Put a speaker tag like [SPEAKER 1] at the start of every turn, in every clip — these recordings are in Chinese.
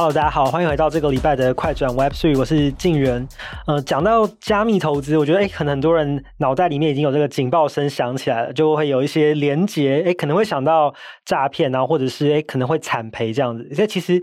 [SPEAKER 1] Hello，大家好，欢迎回到这个礼拜的快转 Web Three，我是静源。呃，讲到加密投资，我觉得诶可能很多人脑袋里面已经有这个警报声响起来了，就会有一些连结，诶可能会想到诈骗啊，或者是诶可能会惨赔这样子。这其实。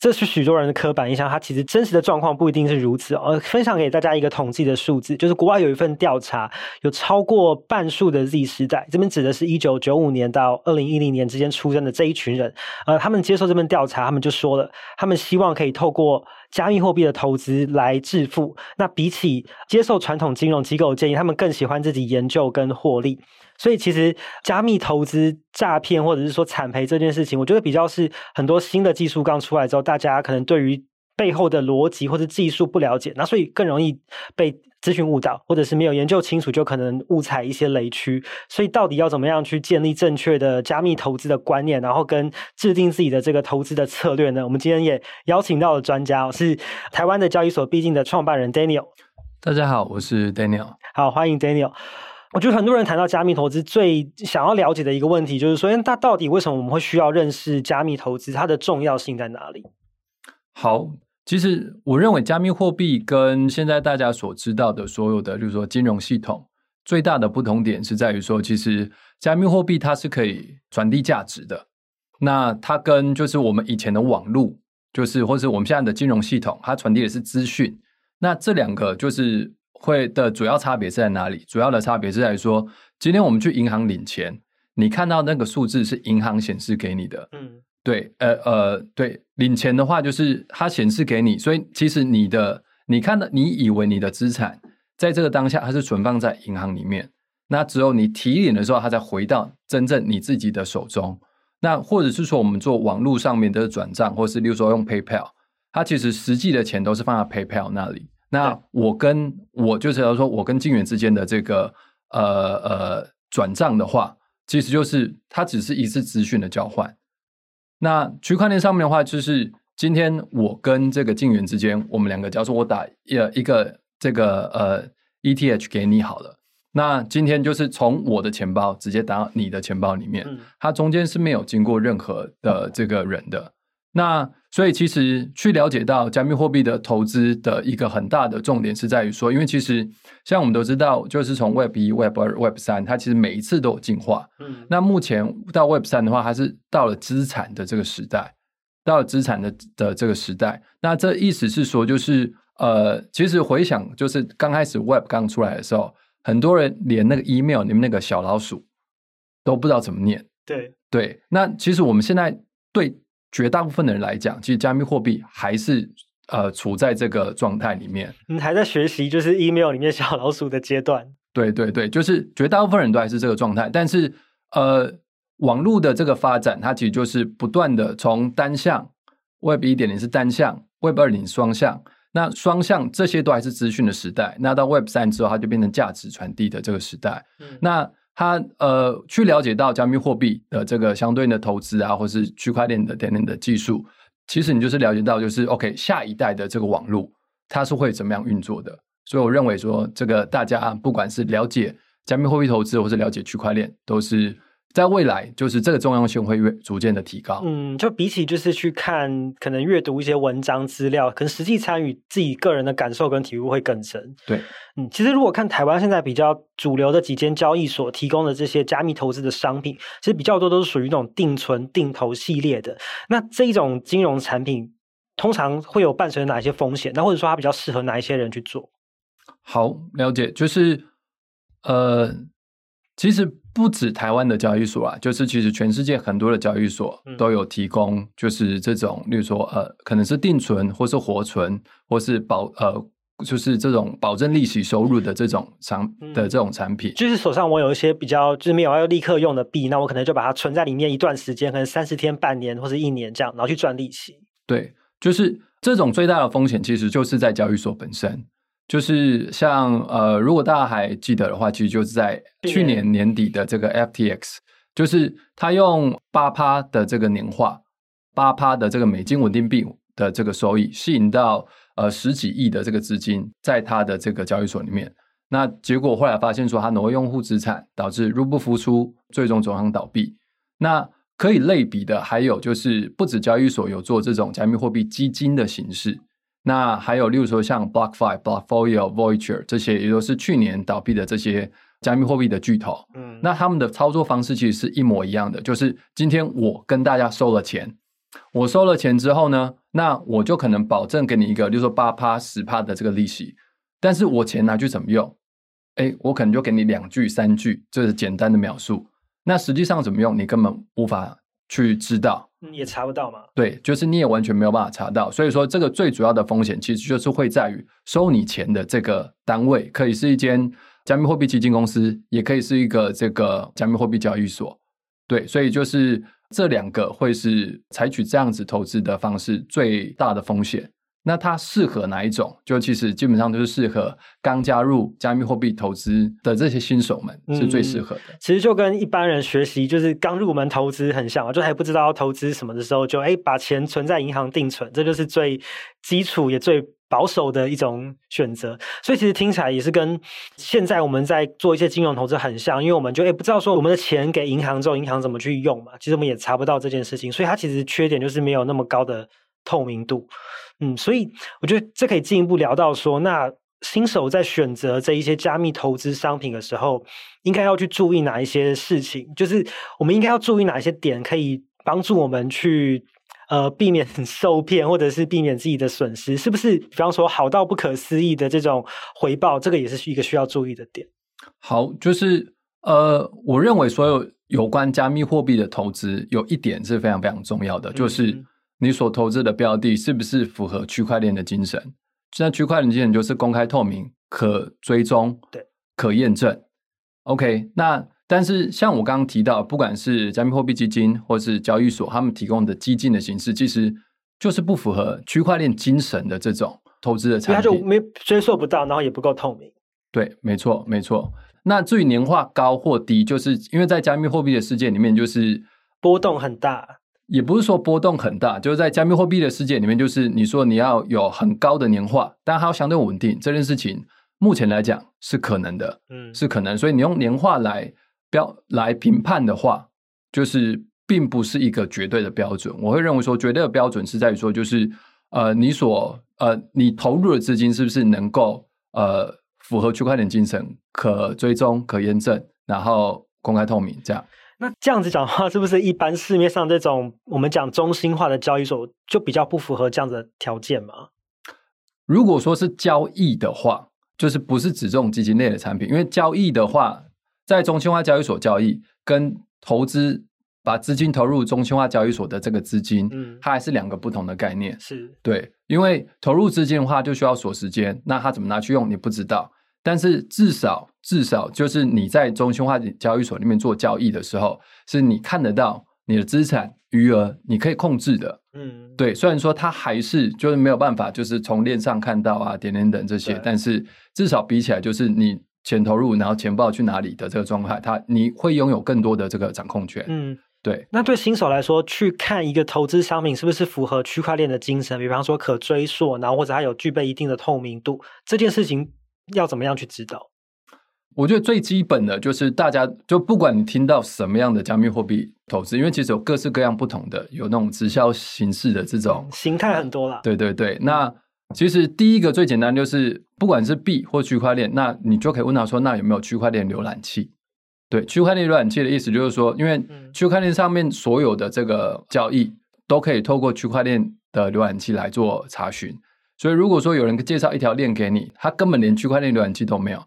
[SPEAKER 1] 这是许多人的刻板印象，它其实真实的状况不一定是如此哦。分享给大家一个统计的数字，就是国外有一份调查，有超过半数的 Z 时代，这边指的是一九九五年到二零一零年之间出生的这一群人，呃，他们接受这份调查，他们就说了，他们希望可以透过加密货币的投资来致富。那比起接受传统金融机构建议，他们更喜欢自己研究跟获利。所以，其实加密投资诈骗或者是说惨赔这件事情，我觉得比较是很多新的技术刚出来之后，大家可能对于背后的逻辑或者技术不了解，那所以更容易被资讯误导，或者是没有研究清楚，就可能误踩一些雷区。所以，到底要怎么样去建立正确的加密投资的观念，然后跟制定自己的这个投资的策略呢？我们今天也邀请到了专家，是台湾的交易所币静的创办人 Daniel。
[SPEAKER 2] 大家好，我是 Daniel。
[SPEAKER 1] 好，欢迎 Daniel。我觉得很多人谈到加密投资，最想要了解的一个问题就是说，那到底为什么我们会需要认识加密投资？它的重要性在哪里？
[SPEAKER 2] 好，其实我认为加密货币跟现在大家所知道的所有的，就是说金融系统最大的不同点是在于说，其实加密货币它是可以传递价值的。那它跟就是我们以前的网络，就是或是我们现在的金融系统，它传递的是资讯。那这两个就是。会的主要差别是在哪里？主要的差别是在于说，今天我们去银行领钱，你看到那个数字是银行显示给你的，嗯，对，呃呃，对，领钱的话就是它显示给你，所以其实你的你看到你以为你的资产在这个当下它是存放在银行里面，那只有你提领的时候，它才回到真正你自己的手中。那或者是说，我们做网络上面的转账，或是例如说用 PayPal，它其实实际的钱都是放在 PayPal 那里。那我跟我就是要说，我跟静原之间的这个呃呃转账的话，其实就是它只是一次资讯的交换。那区块链上面的话，就是今天我跟这个静原之间，我们两个，假如说我打一一个这个呃 ETH 给你好了，那今天就是从我的钱包直接打到你的钱包里面，它中间是没有经过任何的这个人的。那所以其实去了解到加密货币的投资的一个很大的重点是在于说，因为其实像我们都知道，就是从 Web 一、Web 二、Web 三，它其实每一次都有进化。嗯，那目前到 Web 三的话，它是到了资产的这个时代，到了资产的的这个时代。那这意思是说，就是呃，其实回想，就是刚开始 Web 刚出来的时候，很多人连那个 email 里面那个小老鼠都不知道怎么念。
[SPEAKER 1] 对
[SPEAKER 2] 对，那其实我们现在对。绝大部分的人来讲，其实加密货币还是呃处在这个状态里面。
[SPEAKER 1] 你还在学习，就是 email 里面小老鼠的阶段。
[SPEAKER 2] 对对对，就是绝大部分人都还是这个状态。但是呃，网络的这个发展，它其实就是不断的从单向 Web 一点零是单向，Web 二点零双向，那双向这些都还是资讯的时代。那到 Web 三之后，它就变成价值传递的这个时代。嗯、那他呃，去了解到加密货币的这个相对应的投资啊，或是区块链的等等的技术，其实你就是了解到，就是 OK，下一代的这个网络它是会怎么样运作的。所以我认为说，这个大家不管是了解加密货币投资，或是了解区块链，都是。在未来，就是这个重要性会越逐渐的提高。
[SPEAKER 1] 嗯，就比起就是去看，可能阅读一些文章资料，可能实际参与自己个人的感受跟体悟会更深。
[SPEAKER 2] 对，
[SPEAKER 1] 嗯，其实如果看台湾现在比较主流的几间交易所提供的这些加密投资的商品，其实比较多都是属于那种定存、定投系列的。那这一种金融产品通常会有伴随着哪些风险？那或者说它比较适合哪一些人去做？
[SPEAKER 2] 好，了解，就是呃，其实。不止台湾的交易所啊，就是其实全世界很多的交易所都有提供，就是这种，嗯、例如说呃，可能是定存，或是活存，或是保呃，就是这种保证利息收入的这种产的这种产品。
[SPEAKER 1] 就是手上我有一些比较就是没有要立刻用的币，那我可能就把它存在里面一段时间，可能三十天、半年或者一年这样，然后去赚利息。
[SPEAKER 2] 对，就是这种最大的风险其实就是在交易所本身。就是像呃，如果大家还记得的话，其实就是在去年年底的这个 FTX，就是他用八趴的这个年化，八趴的这个美金稳定币的这个收益，吸引到呃十几亿的这个资金在他的这个交易所里面。那结果后来发现说，他挪用户资产，导致入不敷出，最终走向倒闭。那可以类比的还有就是，不止交易所有做这种加密货币基金的形式，那还有例如说像 BlockFi、Blockfolio、Voyager 这些，也就是去年倒闭的这些加密货币的巨头。嗯，那他们的操作方式其实是一模一样的，就是今天我跟大家收了钱，我收了钱之后呢，那我就可能保证给你一个，就是说八趴、十趴的这个利息，但是我钱拿去怎么用？哎，我可能就给你两句、三句，这是简单的描述。那实际上怎么用，你根本无法去知道，
[SPEAKER 1] 也查不到嘛。
[SPEAKER 2] 对，就是你也完全没有办法查到。所以说，这个最主要的风险其实就是会在于收你钱的这个单位，可以是一间加密货币基金公司，也可以是一个这个加密货币交易所。对，所以就是这两个会是采取这样子投资的方式最大的风险。那它适合哪一种？就其实基本上都是适合刚加入加密货币投资的这些新手们是最适合的。嗯，
[SPEAKER 1] 其实就跟一般人学习就是刚入门投资很像，就还不知道要投资什么的时候，就哎把钱存在银行定存，这就是最基础也最保守的一种选择。所以其实听起来也是跟现在我们在做一些金融投资很像，因为我们就哎不知道说我们的钱给银行之后，银行怎么去用嘛，其实我们也查不到这件事情，所以它其实缺点就是没有那么高的透明度。嗯，所以我觉得这可以进一步聊到说，那新手在选择这一些加密投资商品的时候，应该要去注意哪一些事情？就是我们应该要注意哪一些点，可以帮助我们去呃避免 受骗，或者是避免自己的损失？是不是？比方说好到不可思议的这种回报，这个也是一个需要注意的点。
[SPEAKER 2] 好，就是呃，我认为所有有关加密货币的投资，有一点是非常非常重要的，就是。嗯你所投资的标的是不是符合区块链的精神？现在区块链精神就是公开透明、可追踪、对、可验证。OK，那但是像我刚刚提到，不管是加密货币基金或是交易所，他们提供的基金的形式，其实就是不符合区块链精神的这种投资的产品，它
[SPEAKER 1] 就没追溯不到，然后也不够透明。
[SPEAKER 2] 对，没错，没错。那至于年化高或低，就是因为在加密货币的世界里面，就是
[SPEAKER 1] 波动很大。
[SPEAKER 2] 也不是说波动很大，就是在加密货币的世界里面，就是你说你要有很高的年化，但它要相对稳定，这件事情目前来讲是可能的，嗯，是可能。所以你用年化来标来评判的话，就是并不是一个绝对的标准。我会认为说，绝对的标准是在于说，就是呃，你所呃你投入的资金是不是能够呃符合区块链精神，可追踪、可验证，然后公开透明这样。
[SPEAKER 1] 那这样子讲话，是不是一般市面上这种我们讲中心化的交易所就比较不符合这样子的条件吗？
[SPEAKER 2] 如果说是交易的话，就是不是指这种基金类的产品，因为交易的话，在中心化交易所交易跟投资把资金投入中心化交易所的这个资金，嗯，它还是两个不同的概念。
[SPEAKER 1] 是
[SPEAKER 2] 对，因为投入资金的话就需要锁时间，那它怎么拿去用你不知道。但是至少至少就是你在中心化交易所里面做交易的时候，是你看得到你的资产余额，你可以控制的。嗯，对。虽然说它还是就是没有办法，就是从链上看到啊，点点等这些，但是至少比起来，就是你钱投入，然后钱不知道去哪里的这个状态，它你会拥有更多的这个掌控权。嗯，对。
[SPEAKER 1] 那对新手来说，去看一个投资商品是不是符合区块链的精神，比方说可追溯，然后或者它有具备一定的透明度，这件事情。要怎么样去知道？
[SPEAKER 2] 我觉得最基本的就是大家就不管你听到什么样的加密货币投资，因为其实有各式各样不同的，有那种直销形式的这种
[SPEAKER 1] 形态很多啦。
[SPEAKER 2] 对对对，那其实第一个最简单就是不管是币或区块链，那你就可以问他说，那有没有区块链浏览器？对，区块链浏览器的意思就是说，因为区块链上面所有的这个交易都可以透过区块链的浏览器来做查询。所以，如果说有人介绍一条链给你，他根本连区块链浏览器都没有，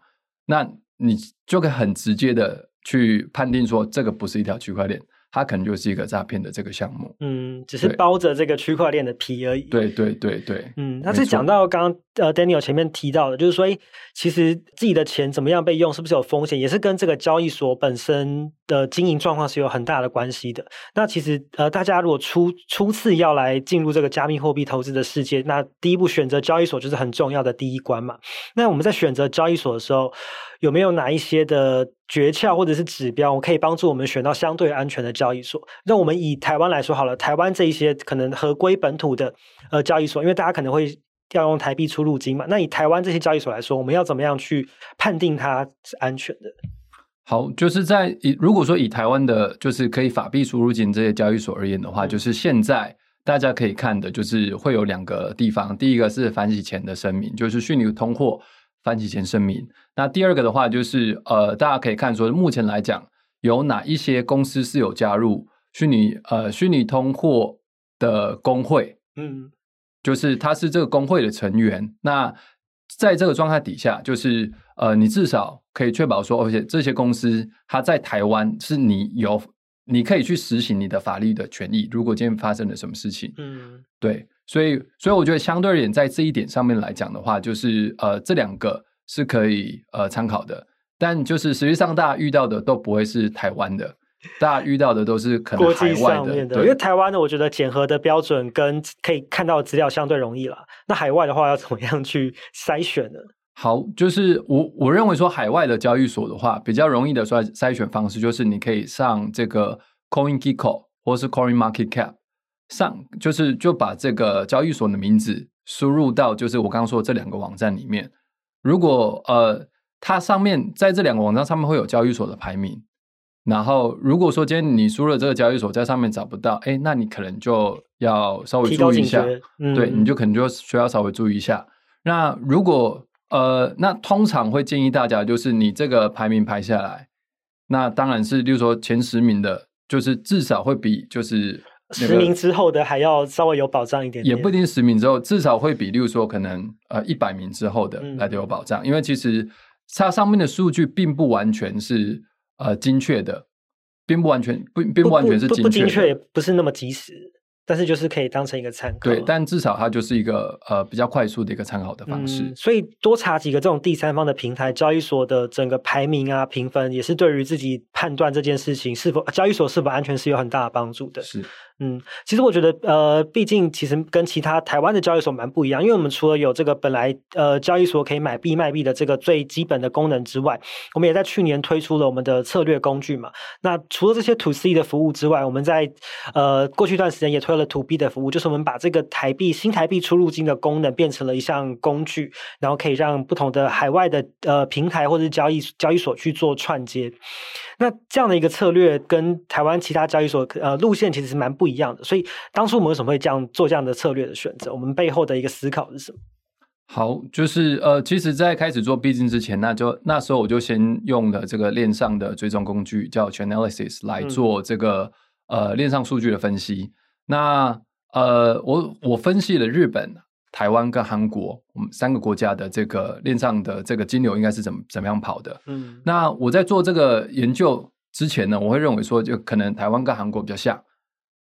[SPEAKER 2] 那你就可以很直接的去判定说，这个不是一条区块链。它可能就是一个诈骗的这个项目，
[SPEAKER 1] 嗯，只是包着这个区块链的皮而已。
[SPEAKER 2] 对对对对，
[SPEAKER 1] 嗯，那是讲到刚刚呃，Daniel 前面提到的，就是说，其实自己的钱怎么样被用，是不是有风险，也是跟这个交易所本身的经营状况是有很大的关系的。那其实呃，大家如果初初次要来进入这个加密货币投资的世界，那第一步选择交易所就是很重要的第一关嘛。那我们在选择交易所的时候，有没有哪一些的诀窍或者是指标，我可以帮助我们选到相对安全的交易所？那我们以台湾来说好了，台湾这一些可能合规本土的呃交易所，因为大家可能会要用台币出入金嘛。那以台湾这些交易所来说，我们要怎么样去判定它是安全的？
[SPEAKER 2] 好，就是在以如果说以台湾的，就是可以法币输入金这些交易所而言的话，嗯、就是现在大家可以看的，就是会有两个地方。第一个是反洗钱的声明，就是虚拟通货反洗钱声明。那第二个的话，就是呃，大家可以看说，目前来讲，有哪一些公司是有加入虚拟呃虚拟通货的工会？嗯，就是他是这个工会的成员。那在这个状态底下，就是呃，你至少可以确保说，而且这些公司它在台湾是你有，你可以去实行你的法律的权益。如果今天发生了什么事情，嗯，对，所以所以我觉得相对而言，在这一点上面来讲的话，就是呃，这两个是可以呃参考的，但就是实际上大家遇到的都不会是台湾的。大家遇到的都是可能海外的，
[SPEAKER 1] 的因为台湾的，我觉得检核的标准跟可以看到的资料相对容易了。那海外的话，要怎么样去筛选呢？
[SPEAKER 2] 好，就是我我认为说，海外的交易所的话，比较容易的筛筛选方式，就是你可以上这个 CoinGecko 或是 CoinMarketCap 上，就是就把这个交易所的名字输入到就是我刚刚说的这两个网站里面。如果呃，它上面在这两个网站上面会有交易所的排名。然后，如果说今天你输入了这个交易所，在上面找不到，哎，那你可能就要稍微注意一下，嗯、对，你就可能就需要稍微注意一下。那如果呃，那通常会建议大家，就是你这个排名排下来，那当然是，例如说前十名的，就是至少会比就是、那个、
[SPEAKER 1] 十名之后的还要稍微有保障一点点，
[SPEAKER 2] 也不一定实名之后，至少会比，例如说可能呃一百名之后的来的有保障，嗯、因为其实它上面的数据并不完全是。呃，精确的，并不完全不，并不完全是精确，
[SPEAKER 1] 不精确，也不是那么及时。但是就是可以当成一个参考，
[SPEAKER 2] 对，但至少它就是一个呃比较快速的一个参考的方式。
[SPEAKER 1] 嗯，所以多查几个这种第三方的平台交易所的整个排名啊评分，也是对于自己判断这件事情是否交易所是否安全是有很大的帮助的。
[SPEAKER 2] 是，
[SPEAKER 1] 嗯，其实我觉得呃，毕竟其实跟其他台湾的交易所蛮不一样，因为我们除了有这个本来呃交易所可以买币卖币的这个最基本的功能之外，我们也在去年推出了我们的策略工具嘛。那除了这些 To C 的服务之外，我们在呃过去一段时间也推了 To B 的服务，就是我们把这个台币新台币出入金的功能变成了一项工具，然后可以让不同的海外的呃平台或者是交易交易所去做串接。那这样的一个策略跟台湾其他交易所呃路线其实是蛮不一样的。所以当初我们为什么会这样做这样的策略的选择？我们背后的一个思考是什么？
[SPEAKER 2] 好，就是呃，其实，在开始做币金之前，那就那时候我就先用了这个链上的追踪工具叫 Chainalysis 来做这个、嗯、呃链上数据的分析。那呃，我我分析了日本、台湾跟韩国，我们三个国家的这个链上的这个金流应该是怎么怎么样跑的。嗯，那我在做这个研究之前呢，我会认为说，就可能台湾跟韩国比较像。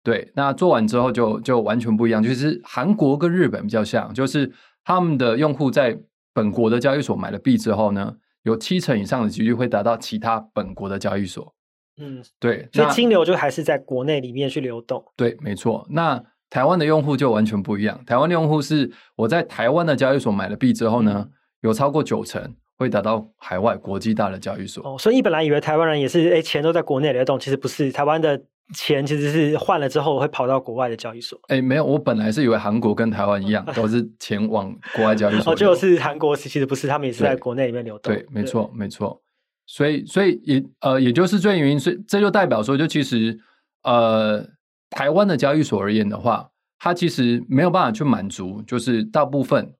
[SPEAKER 2] 对，那做完之后就就完全不一样，就是韩国跟日本比较像，就是他们的用户在本国的交易所买了币之后呢，有七成以上的几率会达到其他本国的交易所。嗯，对，
[SPEAKER 1] 所以金流就还是在国内里面去流动。
[SPEAKER 2] 对，没错。那台湾的用户就完全不一样。台湾的用户是我在台湾的交易所买了币之后呢，有超过九成会打到海外国际大的交易所。
[SPEAKER 1] 哦，所以你本来以为台湾人也是，哎，钱都在国内流动，其实不是。台湾的钱其实是换了之后会跑到国外的交易所。
[SPEAKER 2] 哎，没有，我本来是以为韩国跟台湾一样，都是钱往国外交易所。
[SPEAKER 1] 哦，就是韩国是其实不是，他们也是在国内里面流动。
[SPEAKER 2] 对，对，没错，没错。所以，所以也呃，也就是这原因，所以这就代表说，就其实呃，台湾的交易所而言的话，它其实没有办法去满足，就是大部分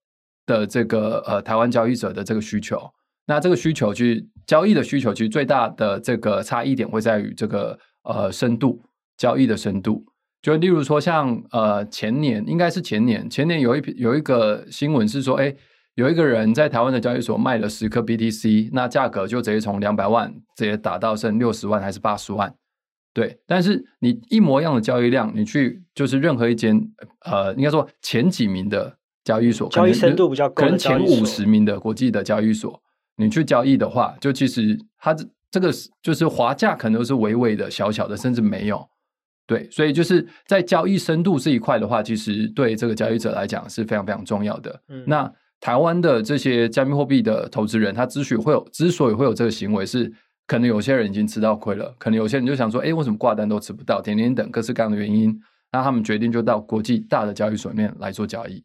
[SPEAKER 2] 的这个呃台湾交易者的这个需求。那这个需求，其实交易的需求，其实最大的这个差异点会在于这个呃深度交易的深度。就例如说像，像呃前年应该是前年，前年有一有一个新闻是说，哎。有一个人在台湾的交易所卖了十颗 BTC，那价格就直接从两百万直接打到剩六十万还是八十万？对，但是你一模一样的交易量，你去就是任何一间呃，应该说前几名的交易所，
[SPEAKER 1] 交易深度比较高，
[SPEAKER 2] 可能前五十名的国际的交易所，你去交易的话，就其实它这这个就是滑价可能都是微微的、小小的，甚至没有。对，所以就是在交易深度这一块的话，其实对这个交易者来讲是非常非常重要的。嗯，那。台湾的这些加密货币的投资人，他之所以会有之所以会有这个行为，是可能有些人已经吃到亏了，可能有些人就想说，哎，为什么挂单都吃不到？天天等各式各样的原因，那他们决定就到国际大的交易所里面来做交易。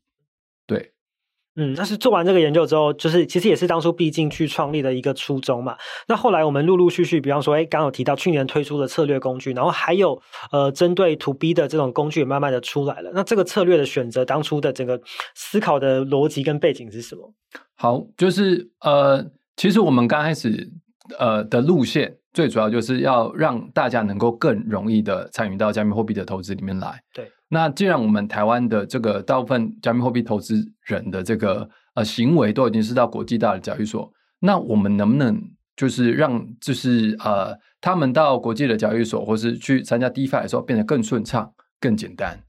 [SPEAKER 2] 对，
[SPEAKER 1] 嗯，但是做完这个研究之后，就是其实也是当初毕竟去创立的一个初衷嘛。那后来我们陆陆续续，比方说，哎，刚刚有提到去年推出的策略工具，然后还有呃，针对 To B 的这种工具也慢慢的出来了。那这个策略的选择，当初的整个思考的逻辑跟背景是什么？
[SPEAKER 2] 好，就是呃，其实我们刚开始呃的路线，最主要就是要让大家能够更容易的参与到加密货币的投资里面来。
[SPEAKER 1] 对。
[SPEAKER 2] 那既然我们台湾的这个大部分加密货币投资人的这个呃行为都已经是到国际大的交易所，那我们能不能就是让就是呃他们到国际的交易所或是去参加 DeFi 的时候变得更顺畅、更简单？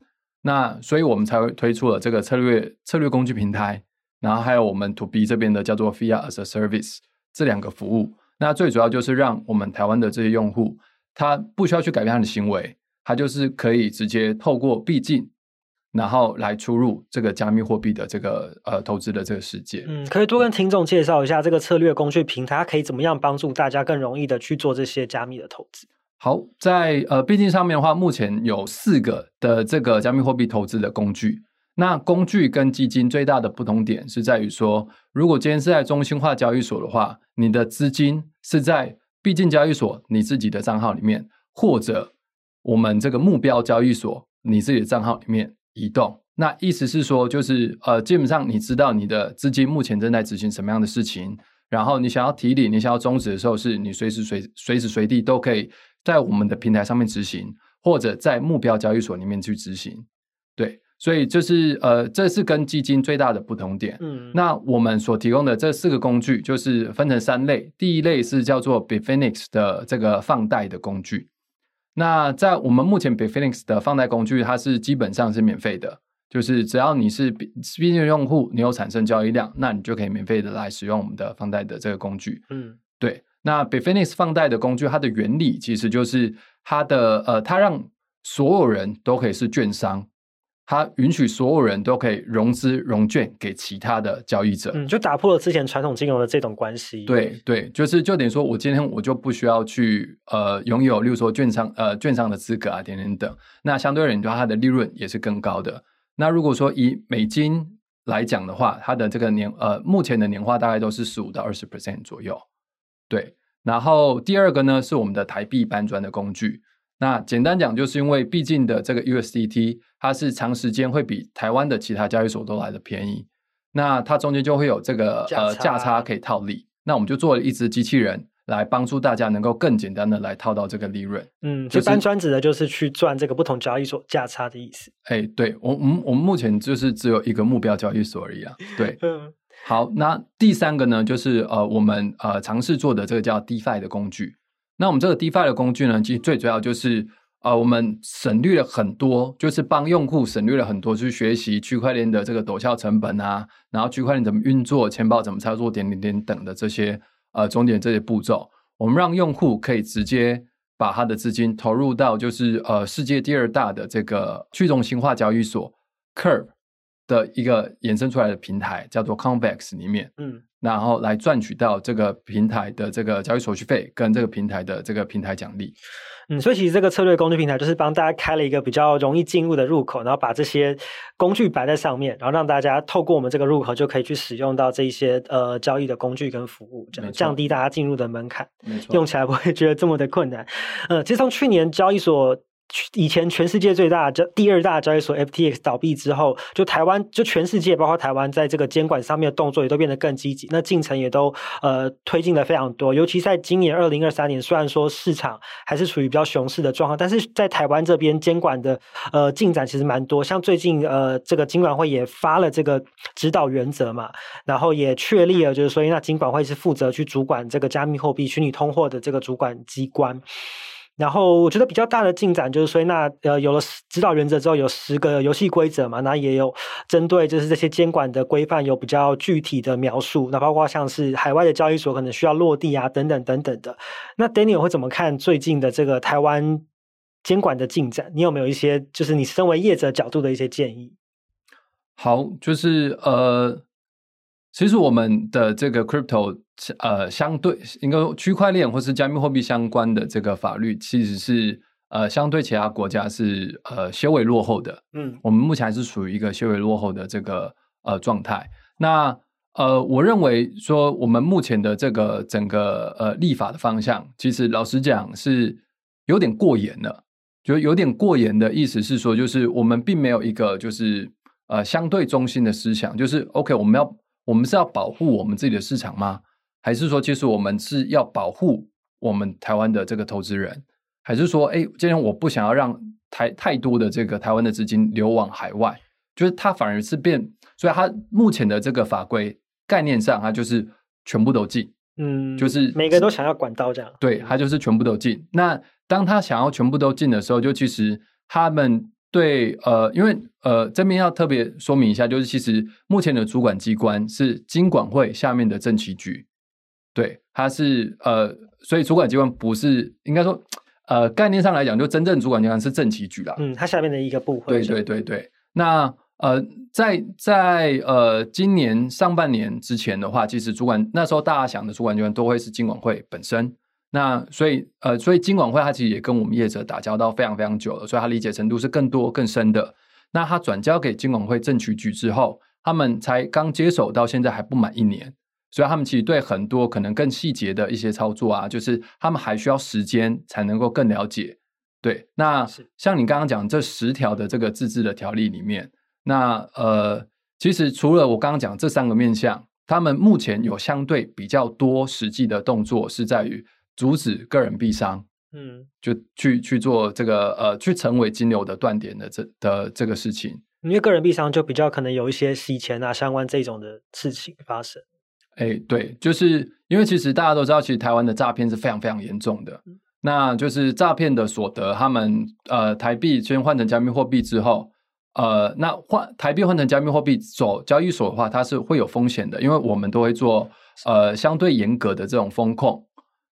[SPEAKER 2] 那所以我们才会推出了这个策略策略工具平台，然后还有我们 To B 这边的叫做 Fiat as a Service 这两个服务。那最主要就是让我们台湾的这些用户，他不需要去改变他的行为。它就是可以直接透过币进，然后来出入这个加密货币的这个呃投资的这个世界。
[SPEAKER 1] 嗯，可以多跟听众介绍一下这个策略工具平台，它可以怎么样帮助大家更容易的去做这些加密的投资？
[SPEAKER 2] 好，在呃币进上面的话，目前有四个的这个加密货币投资的工具。那工具跟基金最大的不同点是在于说，如果今天是在中心化交易所的话，你的资金是在币进交易所你自己的账号里面，或者我们这个目标交易所，你自己的账号里面移动，那意思是说，就是呃，基本上你知道你的资金目前正在执行什么样的事情，然后你想要提领，你想要终止的时候，是你随时随随时随地都可以在我们的平台上面执行，或者在目标交易所里面去执行。对，所以就是呃，这是跟基金最大的不同点。嗯，那我们所提供的这四个工具，就是分成三类，第一类是叫做 Bitfinex 的这个放贷的工具。那在我们目前 Bitfinex 的放贷工具，它是基本上是免费的，就是只要你是 B 的用户，你有产生交易量，那你就可以免费的来使用我们的放贷的这个工具。嗯，对。那 Bitfinex 放贷的工具，它的原理其实就是它的呃，它让所有人都可以是券商。它允许所有人都可以融资融券给其他的交易者，
[SPEAKER 1] 嗯，就打破了之前传统金融的这种关系。
[SPEAKER 2] 对对，就是就等于说，我今天我就不需要去呃拥有，例如说券商呃券商的资格啊，等等等。那相对而言的话，它的利润也是更高的。那如果说以美金来讲的话，它的这个年呃目前的年化大概都是十五到二十 percent 左右。对，然后第二个呢是我们的台币搬砖的工具。那简单讲，就是因为毕竟的这个 USDT，它是长时间会比台湾的其他交易所都来的便宜，那它中间就会有这个价呃价差可以套利。那我们就做了一只机器人来帮助大家能够更简单的来套到这个利润。
[SPEAKER 1] 嗯，就搬砖指的就是去赚这个不同交易所价差的意思。
[SPEAKER 2] 哎，对我我们我们目前就是只有一个目标交易所而已啊。对，嗯，好，那第三个呢，就是呃我们呃尝试做的这个叫 DeFi 的工具。那我们这个 DeFi 的工具呢，其实最主要就是，呃，我们省略了很多，就是帮用户省略了很多，去学习区块链的这个陡峭成本啊，然后区块链怎么运作，钱包怎么操作，点点点等的这些呃中间这些步骤，我们让用户可以直接把他的资金投入到就是呃世界第二大的这个去中心化交易所 Curve 的一个衍生出来的平台，叫做 Convex 里面，嗯。然后来赚取到这个平台的这个交易手续费，跟这个平台的这个平台奖励。
[SPEAKER 1] 嗯，所以其实这个策略工具平台就是帮大家开了一个比较容易进入的入口，然后把这些工具摆在上面，然后让大家透过我们这个入口就可以去使用到这一些呃交易的工具跟服务，这样降低大家进入的门槛，没错，用起来不会觉得这么的困难。呃，其实从去年交易所。以前全世界最大的第二大交易所 FTX 倒闭之后，就台湾就全世界包括台湾在这个监管上面的动作也都变得更积极，那进程也都呃推进的非常多。尤其在今年二零二三年，虽然说市场还是处于比较熊市的状况，但是在台湾这边监管的呃进展其实蛮多。像最近呃这个金管会也发了这个指导原则嘛，然后也确立了就是说，那金管会是负责去主管这个加密货币、虚拟通货的这个主管机关。然后我觉得比较大的进展就是说，那呃有了指导原则之后，有十个游戏规则嘛，那也有针对就是这些监管的规范有比较具体的描述，那包括像是海外的交易所可能需要落地啊，等等等等的。那 Daniel 会怎么看最近的这个台湾监管的进展？你有没有一些就是你身为业者角度的一些建议？
[SPEAKER 2] 好，就是呃。其实我们的这个 crypto 呃，相对应该区块链或是加密货币相关的这个法律，其实是呃相对其他国家是呃稍微落后的。嗯，我们目前还是属于一个稍微落后的这个呃状态。那呃，我认为说我们目前的这个整个呃立法的方向，其实老实讲是有点过严了。就有点过严的意思是说，就是我们并没有一个就是呃相对中心的思想，就是 OK，我们要我们是要保护我们自己的市场吗？还是说，其实我们是要保护我们台湾的这个投资人？还是说，哎，今天我不想要让台太多的这个台湾的资金流往海外，就是它反而是变，所以它目前的这个法规概念上，它就是全部都禁，
[SPEAKER 1] 嗯，
[SPEAKER 2] 就是
[SPEAKER 1] 每个都想要管到这样，
[SPEAKER 2] 对，它就是全部都禁。那当他想要全部都禁的时候，就其实他们对呃，因为呃这边要特别说明一下，就是其实目前的主管机关是金管会下面的政企局，对，它是呃，所以主管机关不是应该说。呃，概念上来讲，就真正主管机关是政企局啦。
[SPEAKER 1] 嗯，它下面的一个部会。
[SPEAKER 2] 对对对对。那呃，在在呃今年上半年之前的话，其实主管那时候大家想的主管机关都会是金管会本身。那所以呃，所以金管会它其实也跟我们业者打交道非常非常久了，所以它理解程度是更多更深的。那它转交给金管会政企局之后，他们才刚接手到现在还不满一年。所以他们其实对很多可能更细节的一些操作啊，就是他们还需要时间才能够更了解。对，那像你刚刚讲这十条的这个自治的条例里面，那呃，其实除了我刚刚讲这三个面向，他们目前有相对比较多实际的动作是在于阻止个人币商，嗯，就去去做这个呃，去成为金流的断点的这的这个事情。
[SPEAKER 1] 因为个人币商就比较可能有一些洗钱啊相关这种的事情发生。
[SPEAKER 2] 哎，对，就是因为其实大家都知道，其实台湾的诈骗是非常非常严重的。那就是诈骗的所得，他们呃台币先换成加密货币之后，呃，那换台币换成加密货币走交易所的话，它是会有风险的，因为我们都会做呃相对严格的这种风控。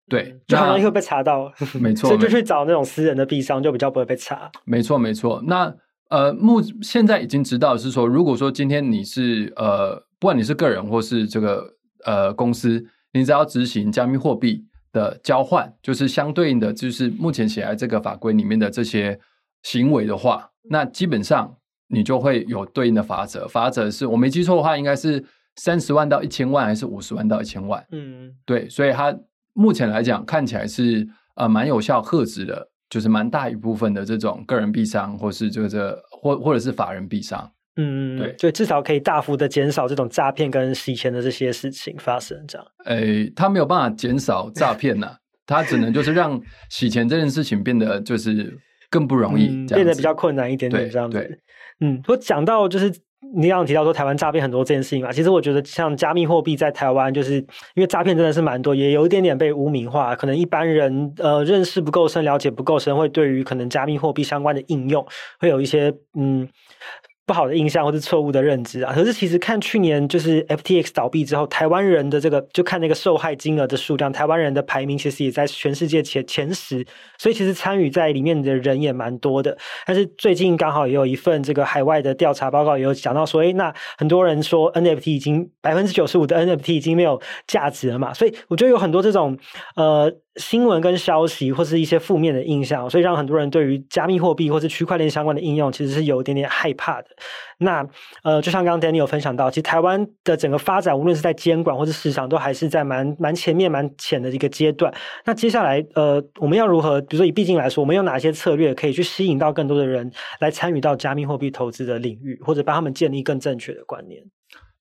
[SPEAKER 2] 对，
[SPEAKER 1] 就很容易会被查到。
[SPEAKER 2] 没错，
[SPEAKER 1] 所以就去找那种私人的币商，就比较不会被查。
[SPEAKER 2] 没错，没错。那呃，目现在已经知道是说，如果说今天你是呃，不管你是个人或是这个。呃，公司，你只要执行加密货币的交换，就是相对应的，就是目前写在这个法规里面的这些行为的话，那基本上你就会有对应的法则。法则是我没记错的话，应该是三十万到一千万，还是五十万到一千万？嗯，对，所以它目前来讲看起来是呃蛮有效，遏制的，就是蛮大一部分的这种个人币商，或是这个这或或者是法人币商。
[SPEAKER 1] 嗯，对，就至少可以大幅的减少这种诈骗跟洗钱的这些事情发生，这样。
[SPEAKER 2] 诶，他没有办法减少诈骗呐，他只能就是让洗钱这件事情变得就是更不容易，
[SPEAKER 1] 嗯、变得比较困难一点点，这样子。对，嗯，我讲到就是你刚刚提到说台湾诈骗很多这件事情嘛，其实我觉得像加密货币在台湾，就是因为诈骗真的是蛮多，也有一点点被污名化，可能一般人呃认识不够深，了解不够深，会对于可能加密货币相关的应用会有一些嗯。不好的印象或是错误的认知啊，可是其实看去年就是 FTX 倒闭之后，台湾人的这个就看那个受害金额的数量，台湾人的排名其实也在全世界前前十，所以其实参与在里面的人也蛮多的。但是最近刚好也有一份这个海外的调查报告，也有讲到说，诶，那很多人说 NFT 已经百分之九十五的 NFT 已经没有价值了嘛，所以我觉得有很多这种呃。新闻跟消息或是一些负面的印象，所以让很多人对于加密货币或是区块链相关的应用，其实是有一点点害怕的。那呃，就像刚刚 Danny 有分享到，其实台湾的整个发展，无论是在监管或是市场，都还是在蛮蛮前面、蛮浅的一个阶段。那接下来呃，我们要如何，比如说以毕竟来说，我们有哪些策略可以去吸引到更多的人来参与到加密货币投资的领域，或者帮他们建立更正确的观念？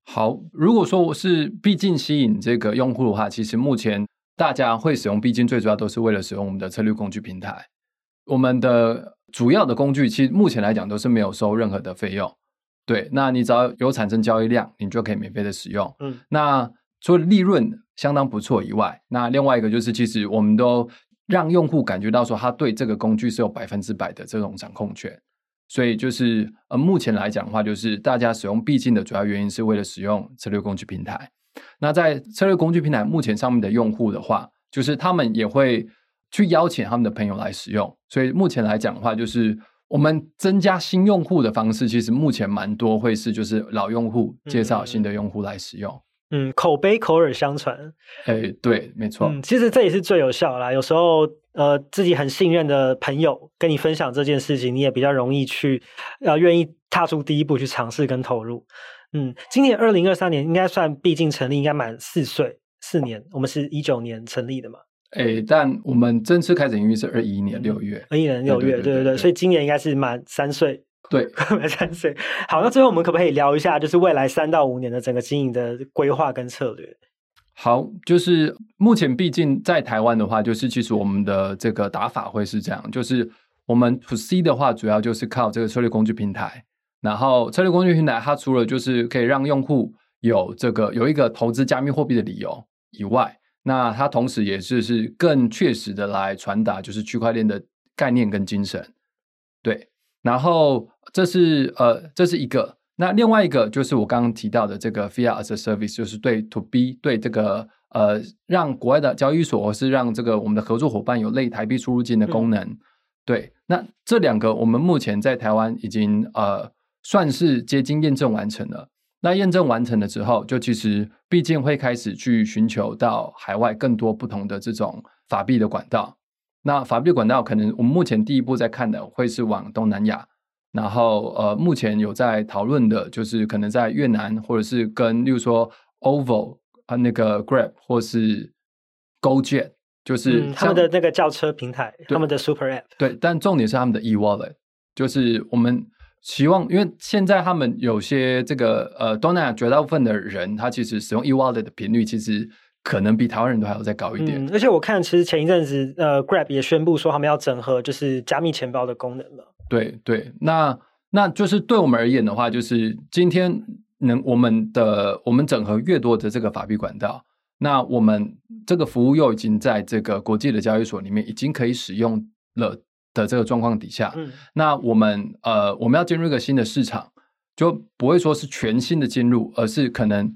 [SPEAKER 2] 好，如果说我是毕竟吸引这个用户的话，其实目前。大家会使用币金，最主要都是为了使用我们的策略工具平台。我们的主要的工具，其实目前来讲都是没有收任何的费用。对，那你只要有产生交易量，你就可以免费的使用。嗯，那除了利润相当不错以外，那另外一个就是，其实我们都让用户感觉到说，他对这个工具是有百分之百的这种掌控权。所以就是呃，目前来讲的话，就是大家使用币金的主要原因是为了使用策略工具平台。那在策略工具平台目前上面的用户的话，就是他们也会去邀请他们的朋友来使用。所以目前来讲的话，就是我们增加新用户的方式，其实目前蛮多会是就是老用户介绍新的用户来使用。
[SPEAKER 1] 嗯，口碑口耳相传。
[SPEAKER 2] 哎，对，没错。
[SPEAKER 1] 嗯，其实这也是最有效啦。有时候呃，自己很信任的朋友跟你分享这件事情，你也比较容易去呃愿意踏出第一步去尝试跟投入。嗯，今年二零二三年应该算毕竟成立应该满四岁四年，我们是一九年成立的嘛。
[SPEAKER 2] 哎，但我们正式开始营运是二一年六月，
[SPEAKER 1] 二一年六月，对对对，对，对，对，所以今年应该是满三岁，
[SPEAKER 2] 对，
[SPEAKER 1] 满三岁。好，那最后我们可不可以聊一下，就是未来三到五年的整个经营的规划跟策略？
[SPEAKER 2] 好，就是目前毕竟在台湾的话，就是其实我们的这个打法会是这样，就是我们 To C 的话，主要就是靠这个策略工具平台，然后策略工具平台它除了就是可以让用户有这个有一个投资加密货币的理由以外，那它同时也是是更确实的来传达就是区块链的概念跟精神，对，然后这是呃这是一个，那另外一个就是我刚刚提到的这个 Fiat as a Service，就是对 To B 对这个呃让国外的交易所或是让这个我们的合作伙伴有类台币出入金的功能，嗯、对，那这两个我们目前在台湾已经呃算是接近验证完成了。那验证完成了之后，就其实毕竟会开始去寻求到海外更多不同的这种法币的管道。那法币管道可能我们目前第一步在看的会是往东南亚，然后呃，目前有在讨论的就是可能在越南，或者是跟例如说 OVO 啊那个 Grab 或是 GoJet，就是、嗯、
[SPEAKER 1] 他们的那个轿车平台，他们的 Super App。
[SPEAKER 2] 对，但重点是他们的 E-Wallet，就是我们。希望，因为现在他们有些这个呃，东南亚绝大部分的人，他其实使用 e-wallet 的频率，其实可能比台湾人都还要再高一点。
[SPEAKER 1] 嗯，而且我看，其实前一阵子，呃，Grab 也宣布说他们要整合，就是加密钱包的功能了。
[SPEAKER 2] 对对，那那就是对我们而言的话，就是今天能我们的我们整合越多的这个法币管道，那我们这个服务又已经在这个国际的交易所里面已经可以使用了。的这个状况底下，嗯，那我们呃，我们要进入一个新的市场，就不会说是全新的进入，而是可能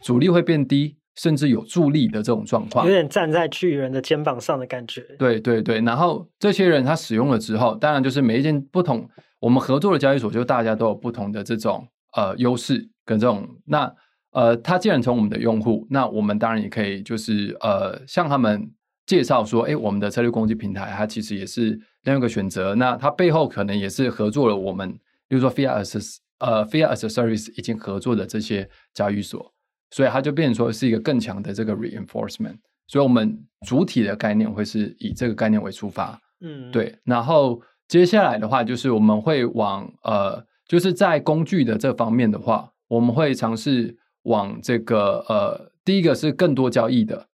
[SPEAKER 2] 阻力会变低，甚至有助力的这种状况，
[SPEAKER 1] 有点站在巨人的肩膀上的感觉。
[SPEAKER 2] 对对对，然后这些人他使用了之后，当然就是每一件不同，我们合作的交易所就大家都有不同的这种呃优势跟这种，那呃，他既然从我们的用户，那我们当然也可以就是呃向他们。介绍说，哎，我们的策略攻击平台，它其实也是另外一个选择。那它背后可能也是合作了我们，比如说 Fiat as 呃 Fiat as a Service 已经合作的这些交易所，所以它就变成说是一个更强的这个 reinforcement。所以我们主体的概念会是以这个概念为出发，嗯，对。然后接下来的话，就是我们会往呃，就是在工具的这方面的话，我们会尝试往这个呃，第一个是更多交易的。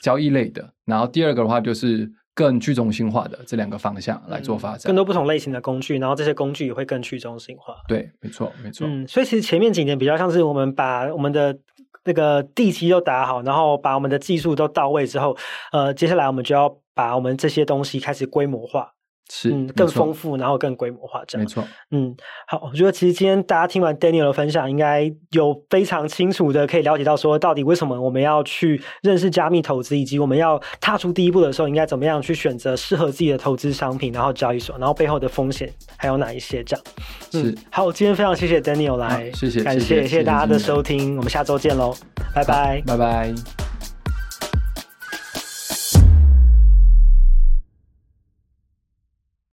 [SPEAKER 2] 交易类的，然后第二个的话就是更去中心化的这两个方向来做发展，
[SPEAKER 1] 更多不同类型的工具，然后这些工具也会更去中心化。
[SPEAKER 2] 对，没错，没错。
[SPEAKER 1] 嗯，所以其实前面几年比较像是我们把我们的那个地基都打好，然后把我们的技术都到位之后，呃，接下来我们就要把我们这些东西开始规模化。
[SPEAKER 2] 是，
[SPEAKER 1] 嗯，更丰富，然后更规模化，这样
[SPEAKER 2] 没错。
[SPEAKER 1] 嗯，好，我觉得其实今天大家听完 Daniel 的分享，应该有非常清楚的可以了解到，说到底为什么我们要去认识加密投资，以及我们要踏出第一步的时候，应该怎么样去选择适合自己的投资商品，然后交易所，然后背后的风险还有哪一些这样。嗯，是。好，今天非常谢谢 Daniel 来，
[SPEAKER 2] 谢谢，
[SPEAKER 1] 感谢谢谢大家的收听，我们下周见喽，拜拜，
[SPEAKER 2] 拜拜。